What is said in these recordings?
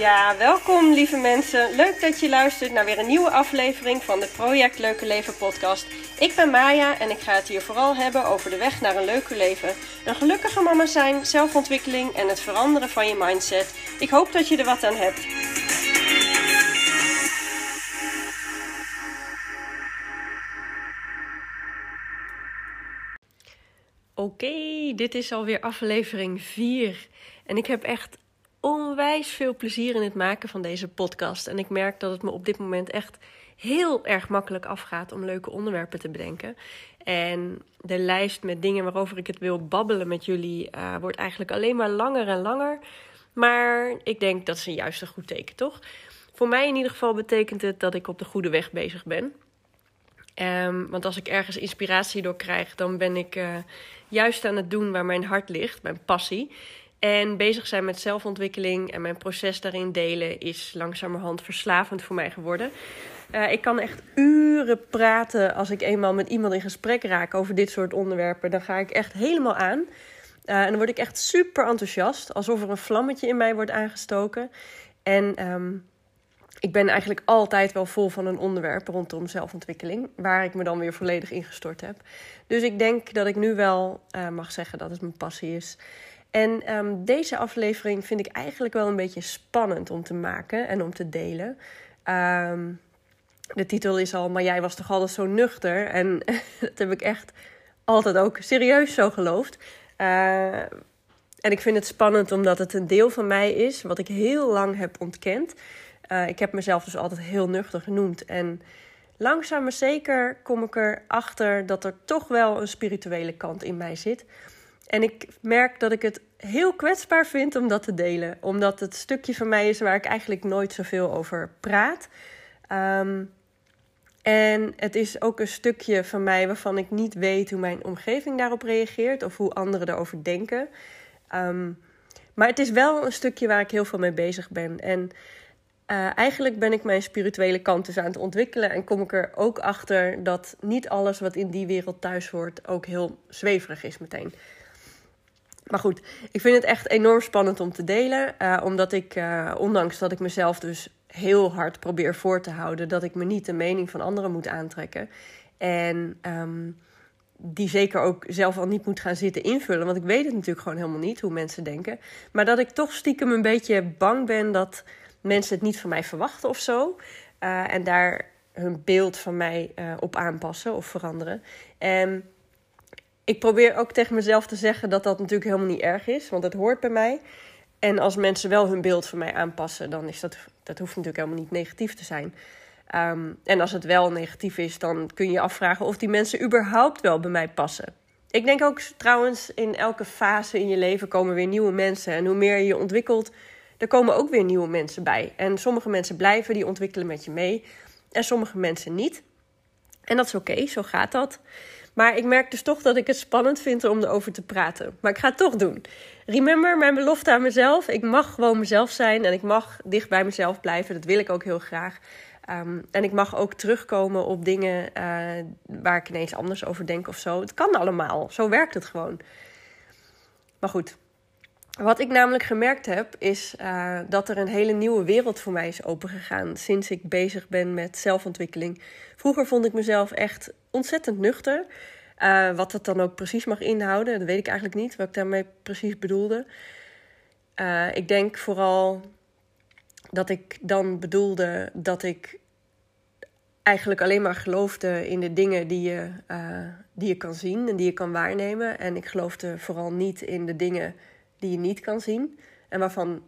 Ja, welkom lieve mensen. Leuk dat je luistert naar weer een nieuwe aflevering van de Project Leuke Leven podcast. Ik ben Maya en ik ga het hier vooral hebben over de weg naar een leuker leven. Een gelukkige mama zijn, zelfontwikkeling en het veranderen van je mindset. Ik hoop dat je er wat aan hebt. Oké, dit is alweer aflevering 4. En ik heb echt onwijs veel plezier in het maken van deze podcast. En ik merk dat het me op dit moment echt heel erg makkelijk afgaat om leuke onderwerpen te bedenken. En de lijst met dingen waarover ik het wil babbelen met jullie uh, wordt eigenlijk alleen maar langer en langer. Maar ik denk dat een juist een goed teken, toch? Voor mij in ieder geval betekent het dat ik op de goede weg bezig ben. Um, want als ik ergens inspiratie door krijg, dan ben ik uh, juist aan het doen waar mijn hart ligt, mijn passie. En bezig zijn met zelfontwikkeling en mijn proces daarin delen is langzamerhand verslavend voor mij geworden. Uh, ik kan echt uren praten als ik eenmaal met iemand in gesprek raak over dit soort onderwerpen. Dan ga ik echt helemaal aan. Uh, en dan word ik echt super enthousiast, alsof er een vlammetje in mij wordt aangestoken. En um, ik ben eigenlijk altijd wel vol van een onderwerp rondom zelfontwikkeling, waar ik me dan weer volledig ingestort heb. Dus ik denk dat ik nu wel uh, mag zeggen dat het mijn passie is. En um, deze aflevering vind ik eigenlijk wel een beetje spannend om te maken en om te delen. Um, de titel is al, maar jij was toch altijd zo nuchter? En dat heb ik echt altijd ook serieus zo geloofd. Uh, en ik vind het spannend omdat het een deel van mij is wat ik heel lang heb ontkend. Uh, ik heb mezelf dus altijd heel nuchter genoemd. En langzaam maar zeker kom ik erachter dat er toch wel een spirituele kant in mij zit. En ik merk dat ik het heel kwetsbaar vind om dat te delen. Omdat het stukje van mij is waar ik eigenlijk nooit zoveel over praat. Um, en het is ook een stukje van mij waarvan ik niet weet hoe mijn omgeving daarop reageert of hoe anderen erover denken. Um, maar het is wel een stukje waar ik heel veel mee bezig ben. En uh, eigenlijk ben ik mijn spirituele kant dus aan het ontwikkelen. En kom ik er ook achter dat niet alles wat in die wereld thuis hoort ook heel zweverig is meteen. Maar goed, ik vind het echt enorm spannend om te delen. Uh, omdat ik, uh, ondanks dat ik mezelf dus heel hard probeer voor te houden, dat ik me niet de mening van anderen moet aantrekken. En um, die zeker ook zelf al niet moet gaan zitten invullen. Want ik weet het natuurlijk gewoon helemaal niet hoe mensen denken. Maar dat ik toch stiekem een beetje bang ben dat mensen het niet van mij verwachten of zo. Uh, en daar hun beeld van mij op aanpassen of veranderen. En ik probeer ook tegen mezelf te zeggen dat dat natuurlijk helemaal niet erg is, want het hoort bij mij. En als mensen wel hun beeld van mij aanpassen, dan is dat, dat hoeft natuurlijk helemaal niet negatief te zijn. Um, en als het wel negatief is, dan kun je je afvragen of die mensen überhaupt wel bij mij passen. Ik denk ook trouwens, in elke fase in je leven komen weer nieuwe mensen. En hoe meer je je ontwikkelt, er komen ook weer nieuwe mensen bij. En sommige mensen blijven, die ontwikkelen met je mee. En sommige mensen niet. En dat is oké, zo gaat dat. Maar ik merk dus toch dat ik het spannend vind om erover te praten. Maar ik ga het toch doen. Remember mijn belofte aan mezelf. Ik mag gewoon mezelf zijn en ik mag dicht bij mezelf blijven. Dat wil ik ook heel graag. Um, en ik mag ook terugkomen op dingen uh, waar ik ineens anders over denk of zo. Het kan allemaal. Zo werkt het gewoon. Maar goed, wat ik namelijk gemerkt heb, is uh, dat er een hele nieuwe wereld voor mij is opengegaan sinds ik bezig ben met zelfontwikkeling. Vroeger vond ik mezelf echt ontzettend nuchter. Uh, wat dat dan ook precies mag inhouden, dat weet ik eigenlijk niet, wat ik daarmee precies bedoelde. Uh, ik denk vooral dat ik dan bedoelde dat ik eigenlijk alleen maar geloofde in de dingen die je, die je kan zien en die je kan waarnemen. En ik geloofde vooral niet in de dingen die je niet kan zien. En waarvan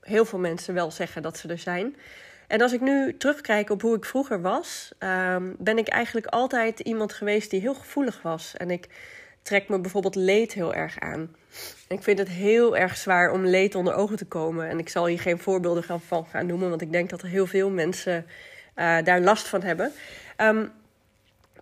heel veel mensen wel zeggen dat ze er zijn. En als ik nu terugkijk op hoe ik vroeger was, um, ben ik eigenlijk altijd iemand geweest die heel gevoelig was. En ik trek me bijvoorbeeld leed heel erg aan. Ik vind het heel erg zwaar om leed onder ogen te komen. En ik zal hier geen voorbeelden van gaan noemen, want ik denk dat er heel veel mensen uh, daar last van hebben. Um,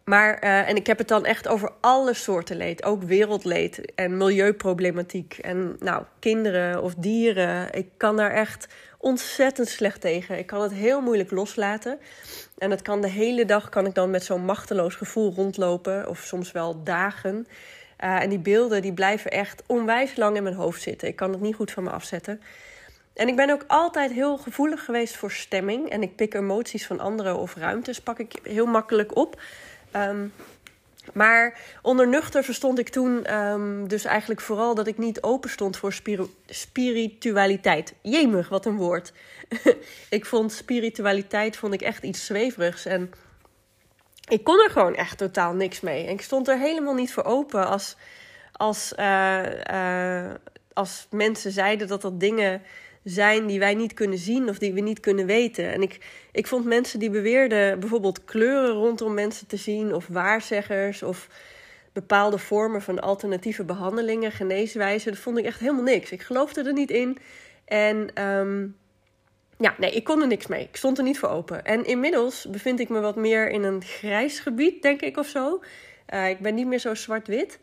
maar, uh, en ik heb het dan echt over alle soorten leed. Ook wereldleed en milieuproblematiek. En nou, kinderen of dieren. Ik kan daar echt ontzettend slecht tegen. Ik kan het heel moeilijk loslaten. En dat kan de hele dag kan ik dan met zo'n machteloos gevoel rondlopen. Of soms wel dagen. Uh, en die beelden die blijven echt onwijs lang in mijn hoofd zitten. Ik kan het niet goed van me afzetten. En ik ben ook altijd heel gevoelig geweest voor stemming. En ik pik emoties van anderen of ruimtes pak ik heel makkelijk op. Ehm, maar onder nuchter verstond ik toen um, dus eigenlijk vooral dat ik niet open stond voor spiritualiteit. Jemig, wat een woord. ik vond spiritualiteit vond ik echt iets zweverigs. En ik kon er gewoon echt totaal niks mee. En ik stond er helemaal niet voor open als, als, uh, uh, als mensen zeiden dat dat dingen zijn die wij niet kunnen zien of die we niet kunnen weten. En ik, ik vond mensen die beweerden bijvoorbeeld kleuren rondom mensen te zien, of waarzeggers, of bepaalde vormen van alternatieve behandelingen, geneeswijzen, dat vond ik echt helemaal niks. Ik geloofde er niet in. En um, ja, nee, ik kon er niks mee. Ik stond er niet voor open. En inmiddels bevind ik me wat meer in een grijs gebied, denk ik of zo. Uh, ik ben niet meer zo zwart-wit.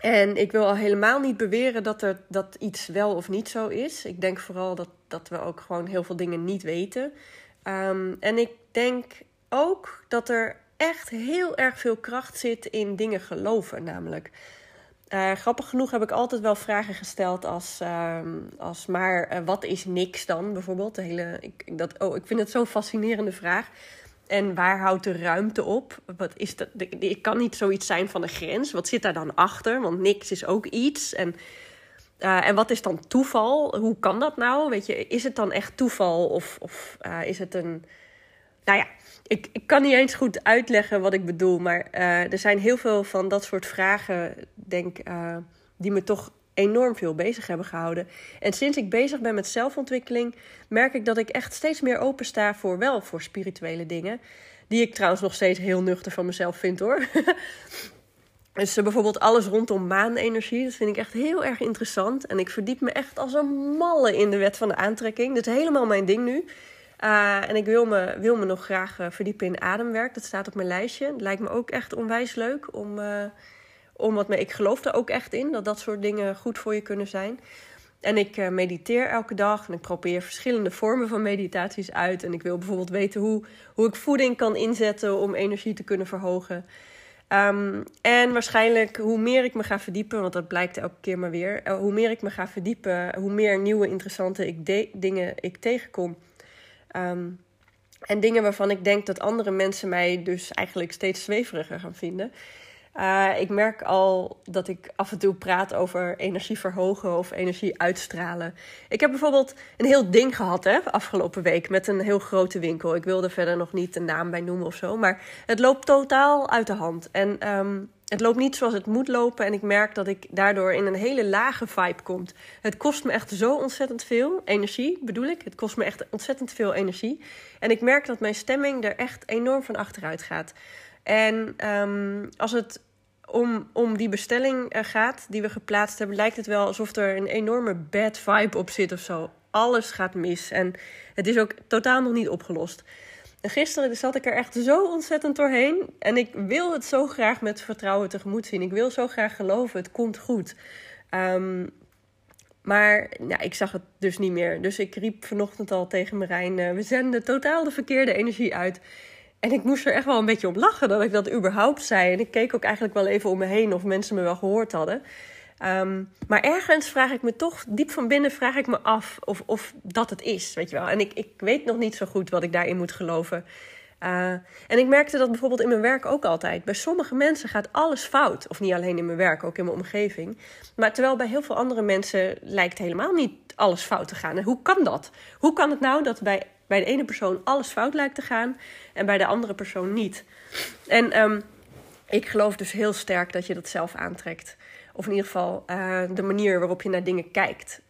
En ik wil al helemaal niet beweren dat, er, dat iets wel of niet zo is. Ik denk vooral dat, dat we ook gewoon heel veel dingen niet weten. Um, en ik denk ook dat er echt heel erg veel kracht zit in dingen geloven. Namelijk, uh, grappig genoeg heb ik altijd wel vragen gesteld als, uh, als maar uh, wat is niks dan bijvoorbeeld? De hele, ik, dat, oh, ik vind het zo'n fascinerende vraag. En waar houdt de ruimte op? Wat is dat? Ik kan niet zoiets zijn van een grens. Wat zit daar dan achter? Want niks is ook iets. En, uh, en wat is dan toeval? Hoe kan dat nou? Weet je, is het dan echt toeval? Of, of uh, is het een. Nou ja, ik, ik kan niet eens goed uitleggen wat ik bedoel. Maar uh, er zijn heel veel van dat soort vragen, denk die me toch enorm veel bezig hebben gehouden. En sinds ik bezig ben met zelfontwikkeling, merk ik dat ik echt steeds meer open sta voor wel voor spirituele dingen. Die ik trouwens nog steeds heel nuchter van mezelf vind hoor. dus uh, bijvoorbeeld alles rondom maanenergie, dat vind ik echt heel erg interessant. En ik verdiep me echt als een malle in de wet van de aantrekking. Dat is helemaal mijn ding nu. Uh, en ik wil me, wil me nog graag uh, verdiepen in ademwerk. Dat staat op mijn lijstje. Het lijkt me ook echt onwijs leuk om omdat ik geloof er ook echt in dat dat soort dingen goed voor je kunnen zijn. En ik uh, mediteer elke dag en ik probeer verschillende vormen van meditaties uit. En ik wil bijvoorbeeld weten hoe, hoe ik voeding kan inzetten om energie te kunnen verhogen. Um, en waarschijnlijk hoe meer ik me ga verdiepen, want dat blijkt elke keer maar weer. Uh, hoe meer ik me ga verdiepen, hoe meer nieuwe interessante ik dingen ik tegenkom. Um, en dingen waarvan ik denk dat andere mensen mij dus eigenlijk steeds zweveriger gaan vinden. Uh, ik merk al dat ik af en toe praat over energie verhogen of energie uitstralen. Ik heb bijvoorbeeld een heel ding gehad hè, afgelopen week met een heel grote winkel. Ik wilde verder nog niet een naam bij noemen of zo, maar het loopt totaal uit de hand. En um, het loopt niet zoals het moet lopen en ik merk dat ik daardoor in een hele lage vibe kom. Het kost me echt zo ontzettend veel energie, bedoel ik. Het kost me echt ontzettend veel energie. En ik merk dat mijn stemming er echt enorm van achteruit gaat. En um, als het om, om die bestelling uh, gaat die we geplaatst hebben, lijkt het wel alsof er een enorme bad vibe op zit of zo. Alles gaat mis en het is ook totaal nog niet opgelost. En gisteren zat ik er echt zo ontzettend doorheen. En ik wil het zo graag met vertrouwen tegemoet zien. Ik wil zo graag geloven, het komt goed. Um, maar nou, ik zag het dus niet meer. Dus ik riep vanochtend al tegen Marijn: uh, we zenden totaal de verkeerde energie uit. En ik moest er echt wel een beetje op lachen dat ik dat überhaupt zei. En ik keek ook eigenlijk wel even om me heen of mensen me wel gehoord hadden. Um, maar ergens vraag ik me toch, diep van binnen vraag ik me af of, of dat het is, weet je wel. En ik, ik weet nog niet zo goed wat ik daarin moet geloven. Uh, en ik merkte dat bijvoorbeeld in mijn werk ook altijd. Bij sommige mensen gaat alles fout. Of niet alleen in mijn werk, ook in mijn omgeving. Maar terwijl bij heel veel andere mensen lijkt helemaal niet alles fout te gaan. En hoe kan dat? Hoe kan het nou dat bij bij de ene persoon alles fout lijkt te gaan en bij de andere persoon niet. En um, ik geloof dus heel sterk dat je dat zelf aantrekt. Of in ieder geval uh, de manier waarop je naar dingen kijkt.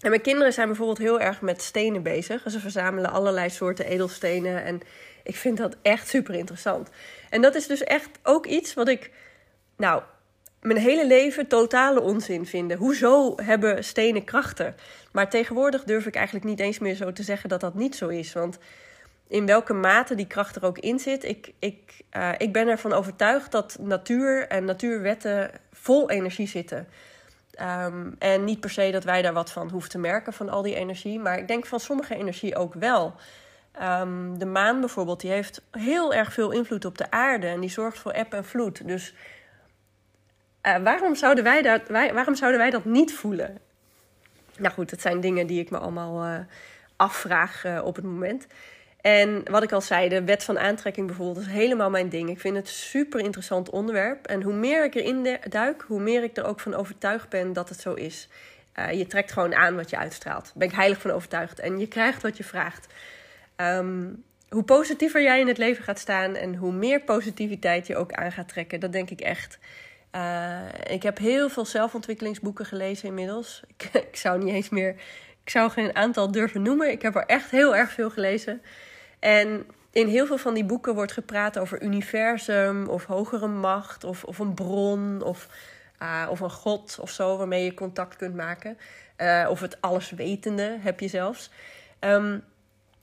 En mijn kinderen zijn bijvoorbeeld heel erg met stenen bezig. Ze verzamelen allerlei soorten edelstenen. En ik vind dat echt super interessant. En dat is dus echt ook iets wat ik, nou, mijn hele leven totale onzin vinden. Hoezo hebben stenen krachten? Maar tegenwoordig durf ik eigenlijk niet eens meer zo te zeggen dat dat niet zo is. Want in welke mate die kracht er ook in zit, ik, ik, uh, ik ben ervan overtuigd dat natuur en natuurwetten vol energie zitten. Um, en niet per se dat wij daar wat van hoeven te merken van al die energie. Maar ik denk van sommige energie ook wel. Um, de maan bijvoorbeeld, die heeft heel erg veel invloed op de aarde. En die zorgt voor eb en vloed. Dus uh, waarom, zouden wij dat, wij, waarom zouden wij dat niet voelen? Nou goed, het zijn dingen die ik me allemaal uh, afvraag uh, op het moment. En wat ik al zei, de wet van aantrekking bijvoorbeeld, is helemaal mijn ding. Ik vind het een super interessant onderwerp. En hoe meer ik erin duik, hoe meer ik er ook van overtuigd ben dat het zo is. Je trekt gewoon aan wat je uitstraalt. Daar ben ik heilig van overtuigd. En je krijgt wat je vraagt. Um, hoe positiever jij in het leven gaat staan en hoe meer positiviteit je ook aan gaat trekken, dat denk ik echt. Uh, ik heb heel veel zelfontwikkelingsboeken gelezen inmiddels. Ik, ik, zou niet eens meer. Ik zou geen aantal durven noemen. Ik heb er echt heel erg veel gelezen. En in heel veel van die boeken wordt gepraat over universum of hogere macht of, of een bron of, uh, of een god of zo waarmee je contact kunt maken. Uh, of het alleswetende heb je zelfs. Um,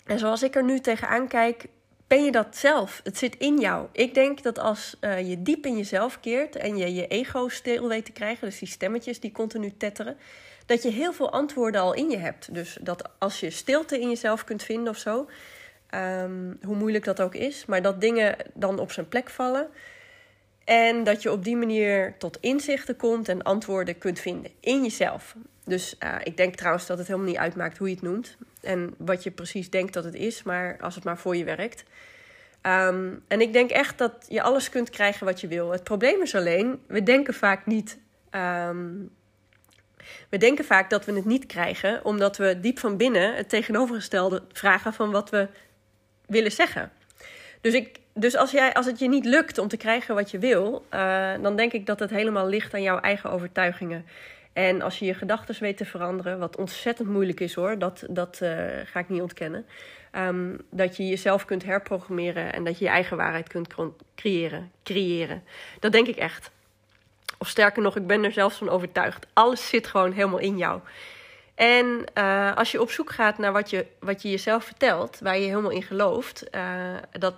en zoals ik er nu tegenaan kijk, ben je dat zelf. Het zit in jou. Ik denk dat als uh, je diep in jezelf keert en je je ego stil weet te krijgen, dus die stemmetjes die continu tetteren, dat je heel veel antwoorden al in je hebt. Dus dat als je stilte in jezelf kunt vinden of zo, um, hoe moeilijk dat ook is, maar dat dingen dan op zijn plek vallen. En dat je op die manier tot inzichten komt en antwoorden kunt vinden in jezelf. Dus uh, ik denk trouwens dat het helemaal niet uitmaakt hoe je het noemt. En wat je precies denkt dat het is, maar als het maar voor je werkt. Um, en ik denk echt dat je alles kunt krijgen wat je wil. Het probleem is alleen, we denken vaak niet. Um, we denken vaak dat we het niet krijgen, omdat we diep van binnen het tegenovergestelde vragen van wat we willen zeggen. Dus, ik, dus als, jij, als het je niet lukt om te krijgen wat je wil, uh, dan denk ik dat het helemaal ligt aan jouw eigen overtuigingen. En als je je gedachten weet te veranderen, wat ontzettend moeilijk is hoor, dat, dat uh, ga ik niet ontkennen. Um, dat je jezelf kunt herprogrammeren en dat je je eigen waarheid kunt creëren. creëren. Dat denk ik echt. Of sterker nog, ik ben er zelfs van overtuigd. Alles zit gewoon helemaal in jou. En uh, als je op zoek gaat naar wat je, wat je jezelf vertelt, waar je helemaal in gelooft, uh, dat,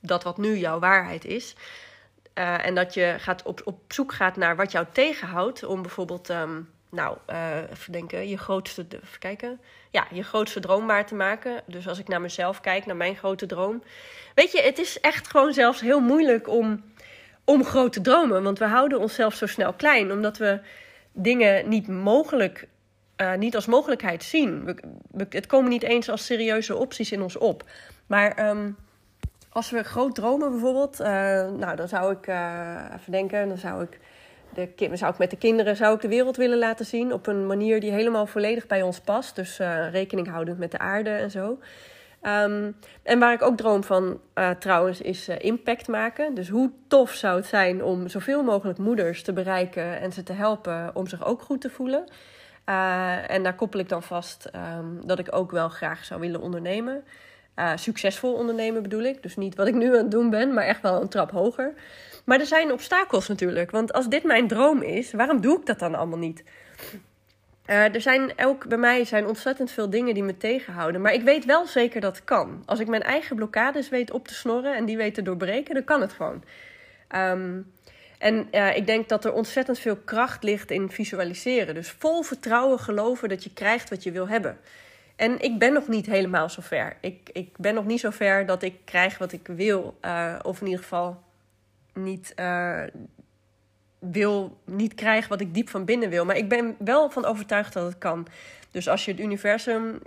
dat wat nu jouw waarheid is, uh, en dat je gaat op, op zoek gaat naar wat jou tegenhoudt om bijvoorbeeld, um, nou, uh, even denken, je grootste, even kijken, ja, je grootste droom waar te maken. Dus als ik naar mezelf kijk, naar mijn grote droom. Weet je, het is echt gewoon zelfs heel moeilijk om, om grote dromen, want we houden onszelf zo snel klein, omdat we dingen niet mogelijk, uh, niet als mogelijkheid zien. We, het komen niet eens als serieuze opties in ons op. Maar um, als we groot dromen bijvoorbeeld, uh, nou dan zou ik uh, even denken, dan zou ik, de, zou ik met de kinderen zou ik de wereld willen laten zien op een manier die helemaal volledig bij ons past. Dus uh, rekening houdend met de aarde en zo. Um, en waar ik ook droom van trouwens is impact maken. Dus hoe tof zou het zijn om zoveel mogelijk moeders te bereiken en ze te helpen om zich ook goed te voelen. en daar koppel ik dan vast um, dat ik ook wel graag zou willen ondernemen. Uh, succesvol ondernemen bedoel ik. Dus niet wat ik nu aan het doen ben, maar echt wel een trap hoger. Maar er zijn obstakels natuurlijk. Want als dit mijn droom is, waarom doe ik dat dan allemaal niet? Uh, er zijn ook bij mij zijn ontzettend veel dingen die me tegenhouden. Maar ik weet wel zeker dat het kan. Als ik mijn eigen blokkades weet op te snorren en die weet te doorbreken, dan kan het gewoon. Um, en uh, ik denk dat er ontzettend veel kracht ligt in visualiseren. Dus vol vertrouwen geloven dat je krijgt wat je wil hebben. En ik ben nog niet helemaal zover. Ik, ik ben nog niet zover dat ik krijg wat ik wil. Uh, of in ieder geval niet, uh, wil, niet krijg wat ik diep van binnen wil. Maar ik ben wel van overtuigd dat het kan. Dus als je het universum,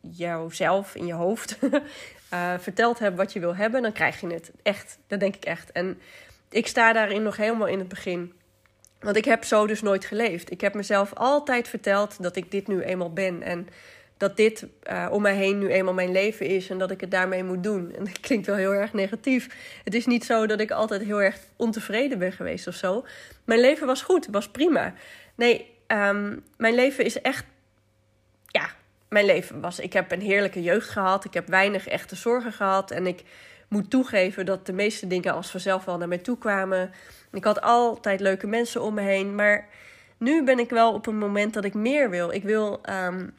jouzelf in je hoofd, uh, verteld hebt wat je wil hebben, dan krijg je het. Echt, dat denk ik echt. En ik sta daarin nog helemaal in het begin. Want ik heb zo dus nooit geleefd. Ik heb mezelf altijd verteld dat ik dit nu eenmaal ben. En dat dit uh, om mij heen nu eenmaal mijn leven is en dat ik het daarmee moet doen. En dat klinkt wel heel erg negatief. Het is niet zo dat ik altijd heel erg ontevreden ben geweest of zo. Mijn leven was goed, was prima. Nee, um, mijn leven is echt. Ja, mijn leven was. Ik heb een heerlijke jeugd gehad. Ik heb weinig echte zorgen gehad. En ik moet toegeven dat de meeste dingen als vanzelf wel naar mij toe kwamen. Ik had altijd leuke mensen om me heen. Maar nu ben ik wel op een moment dat ik meer wil. Ik wil. Um,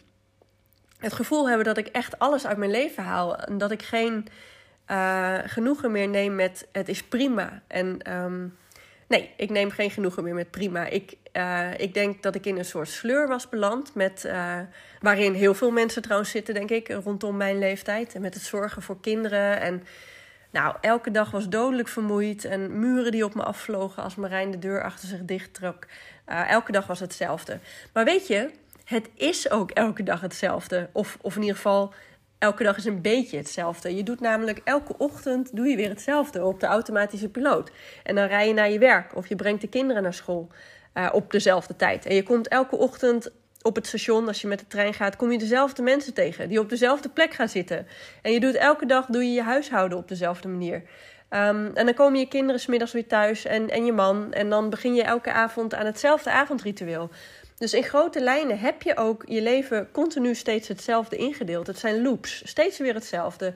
het gevoel hebben dat ik echt alles uit mijn leven haal. En dat ik geen uh, genoegen meer neem met het is prima. En um, nee, ik neem geen genoegen meer met prima. Ik, uh, ik denk dat ik in een soort sleur was beland. Met, uh, waarin heel veel mensen trouwens zitten, denk ik, rondom mijn leeftijd. En met het zorgen voor kinderen. En nou, elke dag was dodelijk vermoeid. En muren die op me afvlogen als Marijn de deur achter zich dicht trok. elke dag was hetzelfde. Maar weet je, het is ook elke dag hetzelfde. Of, of in ieder geval, elke dag is een beetje hetzelfde. Je doet namelijk elke ochtend doe je weer hetzelfde op de automatische piloot. En dan rij je naar je werk of je brengt de kinderen naar school uh, op dezelfde tijd. En je komt elke ochtend op het station, als je met de trein gaat, kom je dezelfde mensen tegen die op dezelfde plek gaan zitten. En je doet elke dag doe je je huishouden op dezelfde manier. Um, en dan komen je kinderen smiddags weer thuis en, en je man. En dan begin je elke avond aan hetzelfde avondritueel. Dus in grote lijnen heb je ook je leven continu steeds hetzelfde ingedeeld. Het zijn loops, steeds weer hetzelfde.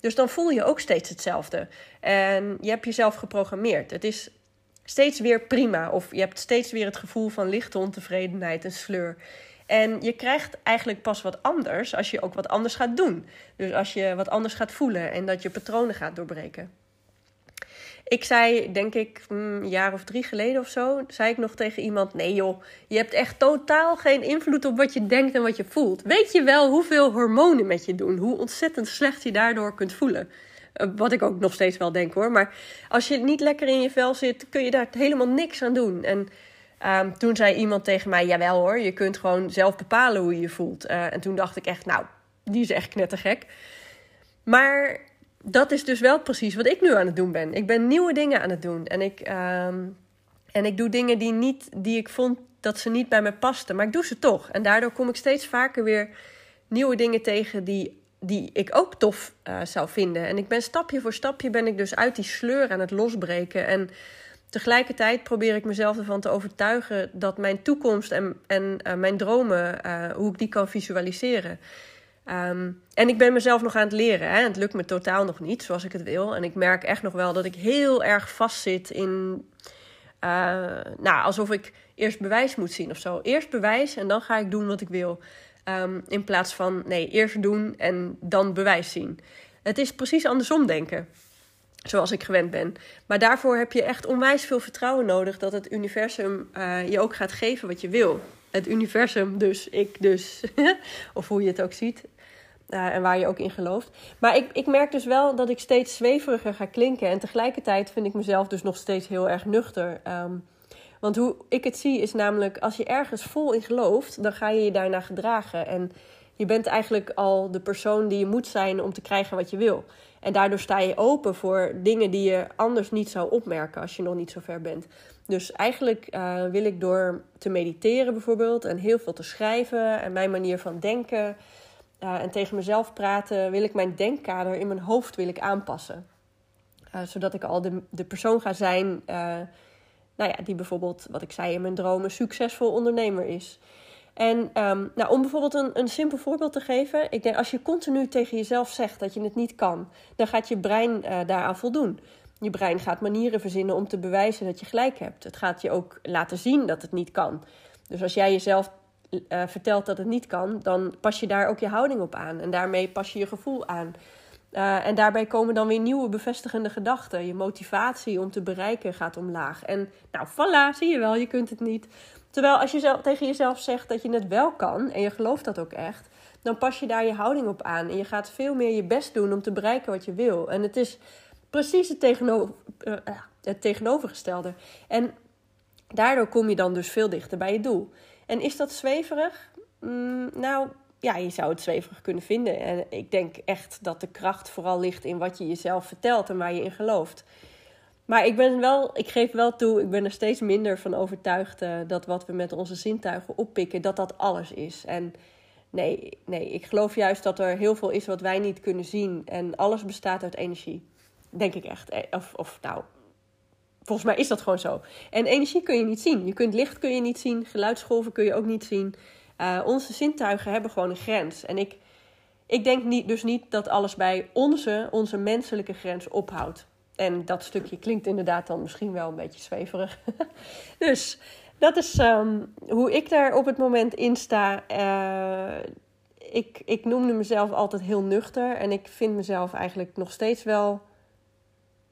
Dus dan voel je ook steeds hetzelfde. En je hebt jezelf geprogrammeerd. Het is steeds weer prima. Of je hebt steeds weer het gevoel van lichte ontevredenheid en sleur. En je krijgt eigenlijk pas wat anders als je ook wat anders gaat doen. Dus als je wat anders gaat voelen en dat je patronen gaat doorbreken. Ik zei, denk ik, mm, een jaar of drie geleden of zo, zei ik nog tegen iemand: Nee, joh, je hebt echt totaal geen invloed op wat je denkt en wat je voelt. Weet je wel hoeveel hormonen met je doen? Hoe ontzettend slecht je daardoor kunt voelen? Eh, wat ik ook nog steeds wel denk hoor. Maar als je niet lekker in je vel zit, kun je daar helemaal niks aan doen. En um, toen zei iemand tegen mij: Jawel hoor, je kunt gewoon zelf bepalen hoe je je voelt. Uh, en toen dacht ik echt: Nou, die is echt knettergek. Maar dat is dus wel precies wat ik nu aan het doen ben. Ik ben nieuwe dingen aan het doen. En ik, um, en ik doe dingen die, niet, die ik vond dat ze niet bij me pasten. Maar ik doe ze toch. En daardoor kom ik steeds vaker weer nieuwe dingen tegen die, die ik ook tof uh, zou vinden. En ik ben stapje voor stapje ben ik dus uit die sleur aan het losbreken. En tegelijkertijd probeer ik mezelf ervan te overtuigen dat mijn toekomst en, en uh, mijn dromen, uh, hoe ik die kan visualiseren. Um, en ik ben mezelf nog aan het leren. Hè? Het lukt me totaal nog niet zoals ik het wil. En ik merk echt nog wel dat ik heel erg vastzit in. Uh, nou, alsof ik eerst bewijs moet zien of zo. Eerst bewijs en dan ga ik doen wat ik wil. Um, in plaats van nee, eerst doen en dan bewijs zien. Het is precies andersom denken. Zoals ik gewend ben. Maar daarvoor heb je echt onwijs veel vertrouwen nodig dat het universum uh, je ook gaat geven wat je wil het universum dus, ik dus, of hoe je het ook ziet. Uh, en waar je ook in gelooft. Maar ik, ik merk dus wel dat ik steeds zweveriger ga klinken. En tegelijkertijd vind ik mezelf dus nog steeds heel erg nuchter. Um, want hoe ik het zie is namelijk, als je ergens vol in gelooft, dan ga je je daarna gedragen. En je bent eigenlijk al de persoon die je moet zijn om te krijgen wat je wil. En daardoor sta je open voor dingen die je anders niet zou opmerken als je nog niet zo ver bent. Dus eigenlijk uh, wil ik door te mediteren bijvoorbeeld en heel veel te schrijven en mijn manier van denken en tegen mezelf praten, wil ik mijn denkkader in mijn hoofd wil ik aanpassen. Uh, zodat ik al de, de persoon ga zijn nou ja, die bijvoorbeeld, wat ik zei in mijn dromen, succesvol ondernemer is. En um, nou, om bijvoorbeeld een, een simpel voorbeeld te geven. Ik denk, als je continu tegen jezelf zegt dat je het niet kan, dan gaat je brein uh, daaraan voldoen. Je brein gaat manieren verzinnen om te bewijzen dat je gelijk hebt. Het gaat je ook laten zien dat het niet kan. Dus als jij jezelf uh, vertelt dat het niet kan, dan pas je daar ook je houding op aan. En daarmee pas je je gevoel aan. Uh, en daarbij komen dan weer nieuwe bevestigende gedachten. Je motivatie om te bereiken gaat omlaag. En nou, voilà, zie je wel, je kunt het niet. Terwijl als je zelf, tegen jezelf zegt dat je het wel kan en je gelooft dat ook echt, dan pas je daar je houding op aan. En je gaat veel meer je best doen om te bereiken wat je wil. En het is precies het, tegenover, uh, het tegenovergestelde. En daardoor kom je dan dus veel dichter bij je doel. En is dat zweverig? Mm, nou, ja, je zou het zweverig kunnen vinden. En ik denk echt dat de kracht vooral ligt in wat je jezelf vertelt en waar je in gelooft. Maar ik ben wel, ik geef wel toe, ik ben er steeds minder van overtuigd uh, dat wat we met onze zintuigen oppikken, dat dat alles is. En nee, nee, ik geloof juist dat er heel veel is wat wij niet kunnen zien. En alles bestaat uit energie. Denk ik echt. Eh, of, of nou, volgens mij is dat gewoon zo. En energie kun je niet zien. Je kunt licht kun je niet zien, geluidsgolven kun je ook niet zien. Uh, onze zintuigen hebben gewoon een grens. En ik, ik denk niet, dus niet dat alles bij onze, onze menselijke grens ophoudt. En dat stukje klinkt inderdaad dan misschien wel een beetje zweverig. dus dat is um, hoe ik daar op het moment in sta. Uh, ik, ik noemde mezelf altijd heel nuchter. En ik vind mezelf eigenlijk nog steeds wel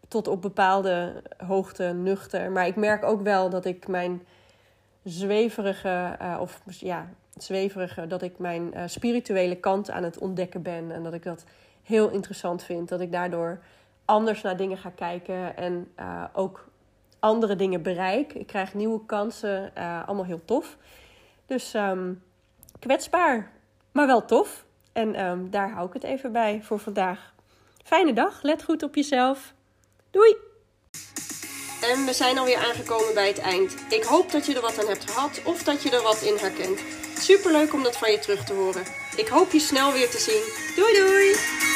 tot op bepaalde hoogte nuchter. Maar ik merk ook wel dat ik mijn zweverige, uh, of ja, zweverige, dat ik mijn uh, spirituele kant aan het ontdekken ben. En dat ik dat heel interessant vind. Dat ik daardoor anders naar dingen ga kijken en uh, ook andere dingen bereik. Ik krijg nieuwe kansen, allemaal heel tof. Dus um, kwetsbaar, maar wel tof. En ehm, daar hou ik het even bij voor vandaag. Fijne dag, let goed op jezelf. Doei! En we zijn alweer aangekomen bij het eind. Ik hoop dat je er wat aan hebt gehad of dat je er wat in herkent. Superleuk om dat van je terug te horen. Ik hoop je snel weer te zien. Doei doei!